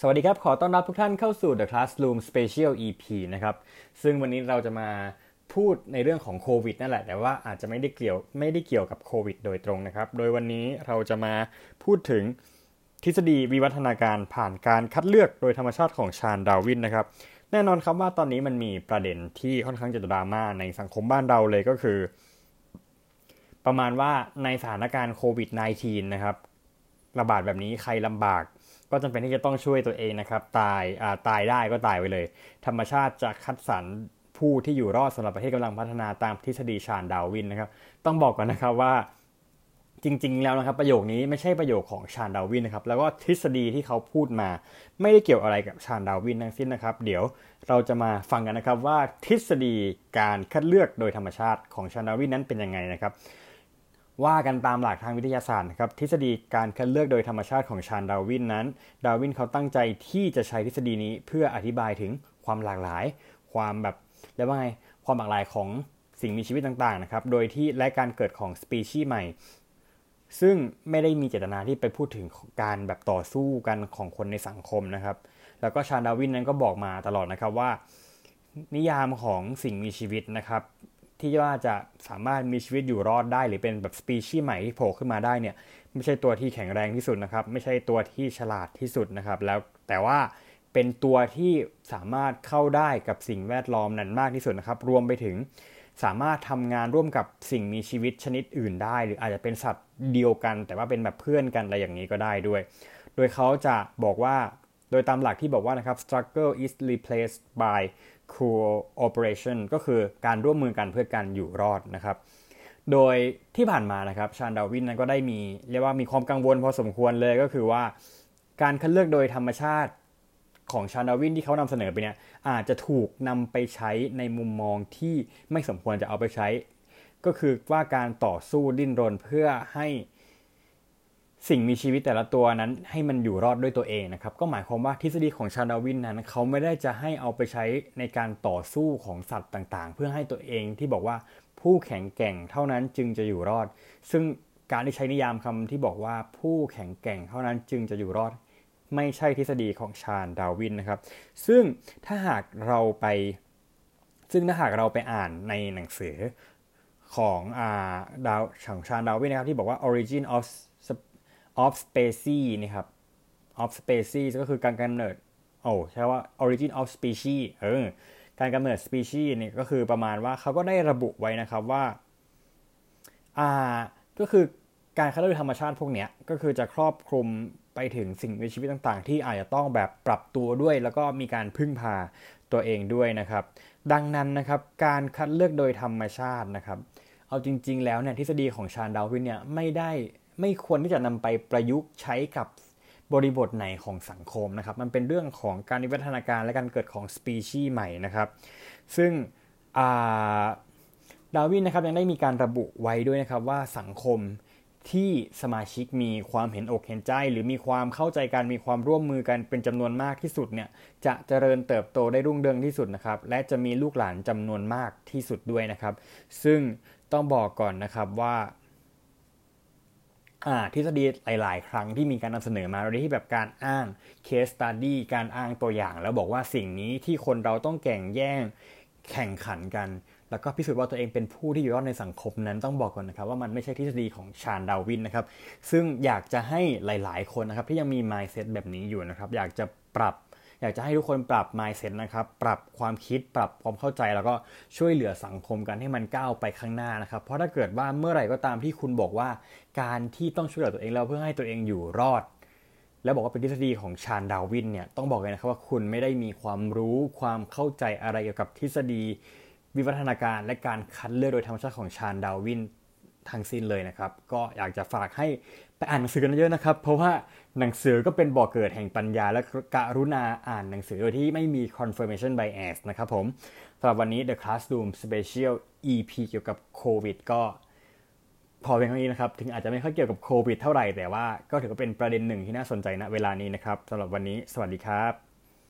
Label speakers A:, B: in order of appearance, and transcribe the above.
A: สวัสดีครับ ขอต้อนรับทุกท่านเข้าสู่ The Classroom Special EP นะครับ ซึ่งวันนี้เราจะมาพูดในเรื่องของโควิดนั่นแหละ แต่ว่าอาจจะไม่ได้เกี่ยวไม่ได้เกี่ยวกับโควิดโดยตรงนะครับ โดยวันนี้เราจะมาพูดถึงทฤษฎีวิวัฒนาการผ่านการคัดเลือกโดยธรรมชาติของชาญดาวินนะครับ แน่นอนครับว่าตอนนี้มันมีประเด็นที่ค่อนข้างจะดราม่าในสังคมบ้านเราเลยก็คือ ประมาณว่าในสถานการณ์โควิด -19 นะครับ ระบาดแบบนี้ใครลำบาก ก็จำเป็นที่จะต้องช่วยตัวเองนะครับ ตายอ่าตายได้ก็ตายไปเลย ธรรมชาติจะคัดสรรผู้ที่อยู่รอดสำหรับประเทศกำลังพัฒนาตามทฤษฎีชาญดาวินนะครับ ต้องบอกก่อนนะครับว่าจริงๆ แล้วนะครับประโยคนี้ไม่ใช่ประโยคของชาญดาวินนะครับแล้วก็ทฤษฎีที่เขาพูดมา ไม่ได้เกี่ยวอะไรกับชาญดาวินทั้งสิ้นนะครับ เดี๋ยวเราจะมาฟังกันนะครับว่าทฤษฎีการคัดเลือกโดยธรรมชาติของชาญดาวินนั้นเป็นยังไงนะครับ ว่ากันตามหลักทางวิทยาศาสตร์นะครับทฤษฎีการคัดเลือกโดยธรรมชาติของชาญดาวินนั้น ดาวินเขาตั้งใจที่จะใช้ทฤษฎีนี้เพื่ออธิบายถึงความหลากหลาย ความแบบเรียกว่าไงความหลากหลายของสิ่งมีชีวิตต่างๆนะครับโดยที่และการเกิดของสปีชีส์ใหม่ซึ่งไม่ได้มีเจตนาที่ไปพูดถึงการแบบต่อสู้กันของคนในสังคมนะครับ แล้วก็ชาญดาวินนั้นก็บอกมาตลอดนะครับว่า นิยามของสิ่งมีชีวิตนะครับ ที่ว่าจะสามารถมีชีวิตอยู่รอดได้ หรือเป็นแบบสปีชีส์ใหม่ที่โผล่ขึ้นมาได้เนี่ยไม่ใช่ตัวที่แข็งแรงที่สุดนะครับ ไม่ใช่ตัวที่ฉลาดที่สุดนะครับ แล้วแต่ว่าเป็นตัวที่สามารถเข้าได้กับสิ่งแวดล้อมนั้นมากที่สุดนะครับ รวมไปถึงสามารถทำงานร่วมกับสิ่งมีชีวิตชนิดอื่นได้ หรืออาจจะเป็นสัตว์เดียวกัน แต่ว่าเป็นแบบเพื่อนกันอะไรอย่างนี้ก็ได้ด้วย โดยเขาจะบอกว่า โดยตามหลักที่บอกว่านะครับ struggle is replaced by cooperation ก็คือการร่วมมือกันเพื่อการอยู่รอดนะครับ โดยที่ผ่านมานะครับชาญดาวินนั้นก็ได้มีเรียกว่ามีความกังวลพอสมควรเลยก็คือว่า การคัดเลือกโดยธรรมชาติของชาญดาวินที่เขานำเสนอไปเนี่ยอาจจะถูกนำไปใช้ในมุมมองที่ไม่สมควรจะเอาไปใช้ ก็คือว่าการต่อสู้ดิ้นรนเพื่อให้ สิ่งมีชีวิตแต่ละตัวนั้นให้มันอยู่รอดด้วยตัวเองนะครับก็หมายความว่าทฤษฎีของชาดาวินนั้นเขาไม่ได้จะให้เอาไปใช้ในการต่อสู้ของสัตว์ต่างๆ เพื่อให้ตัวเองที่บอกว่าผู้แข็งแกร่งเท่านั้นจึงจะอยู่รอด ซึ่งการที่ใช้นิยามคำที่บอกว่าผู้แข็งแกร่งเท่านั้นจึงจะอยู่รอด ไม่ใช่ทฤษฎีของชาดาวินนะครับ ซึ่งถ้าหากเราไป ซึ่งถ้าหากเราไปอ่านในหนังสือของอ่าดาวของชาดาวินนะครับที่บอกว่า origin of of species นี่ครับ of species ก็คือการกำเนิดโอ้ใช่ว่า origin of species เออการกำเนิด species เนี่ยก็คือประมาณว่าเขาก็ได้ระบุไว้นะครับว่าอ่าก็คือการคัดเลือกธรรมชาติพวกเนี้ยก็คือจะครอบคลุมไปถึงสิ่งมีชีวิตต่างๆ ที่อาจจะต้องแบบปรับตัวด้วย แล้วก็มีการพึ่งพาตัวเองด้วยนะครับ ดังนั้นนะครับการคัดเลือกโดยธรรมชาตินะครับ เอาจริง ๆ แล้วเนี่ยทฤษฎีของชาญดาวินเนี่ยไม่ได้ ไม่ควรที่จะนำไปประยุกต์ใช้กับบริบทไหนของสังคมนะครับ มันเป็นเรื่องของการวิวัฒนาการและการเกิดของสปีชีส์ใหม่นะครับ ซึ่งดาวินนะครับยังได้มีการระบุไว้ด้วยนะครับว่าสังคมที่สมาชิกมีความเห็นอกเห็นใจ หรือมีความเข้าใจกันมีความร่วมมือกันเป็นจำนวนมากที่สุดเนี่ยจะเจริญเติบโตได้รุ่งเรืองที่สุดนะครับและจะมีลูกหลานจำนวนมากที่สุดด้วยนะครับ ซึ่งต้องบอกก่อนนะครับว่า ทฤษฎีหลาย ๆ ครั้งที่มีการนำเสนอมาโดยที่แบบการอ้างเคสตัดดี้การอ้างตัวอย่าง แล้วบอกว่าสิ่งนี้ที่คนเราต้องแข่งแย่งแข่งขันกัน แล้วก็พิสูจน์ว่าตัวเองเป็นผู้ที่อยู่รอดในสังคมนั้นต้องบอกก่อนนะครับ ว่ามันไม่ใช่ทฤษฎีของชาญดาวินนะครับ ซึ่งอยากจะให้หลาย ๆ คนนะครับที่ยังมี mindset แบบนี้อยู่นะครับ อยากจะปรับ อยากจะให้ทุกคนปรับ mindset นะครับ ปรับความคิด ปรับความเข้าใจ แล้วก็ช่วยเหลือสังคมกันให้มันก้าวไปข้างหน้านะครับ เพราะถ้าเกิดว่าเมื่อไหร่ก็ตามที่คุณบอกว่า การที่ต้องช่วยเหลือตัวเองแล้วเพื่อให้ตัวเองอยู่รอด แล้วบอกว่าเป็นทฤษฎีของชาญดาวินเนี่ย ต้องบอกเลยนะครับว่าคุณไม่ได้มีความรู้ ความเข้าใจอะไรเกี่ยวกับทฤษฎีวิวัฒนาการและการคัดเลือกโดยธรรมชาติของชาญดาวิน ทั้งสิ้นเลยนะครับ ก็อยากจะฝากให้ไปอ่านหนังสือกันเยอะนะครับ เพราะว่าหนังสือก็เป็นบ่อกเกิดแห่งปัญญา และกรุณาอ่านหนังสือโดยที่ไม่มี confirmation bias นะครับผมสำหรับวันนี้ The Classroom Special EP เกี่ยวกับโควิดก็พอเพียงเท่านี้นะครับ ถึงอาจจะไม่ค่อยเกี่ยวกับโควิดเท่าไหร่แต่ว่าก็ถือว่าเป็นประเด็นหนึ่งที่น่าสนใจณเวลานี้นะครับสำหรับวันนี้ สวัสดีครับ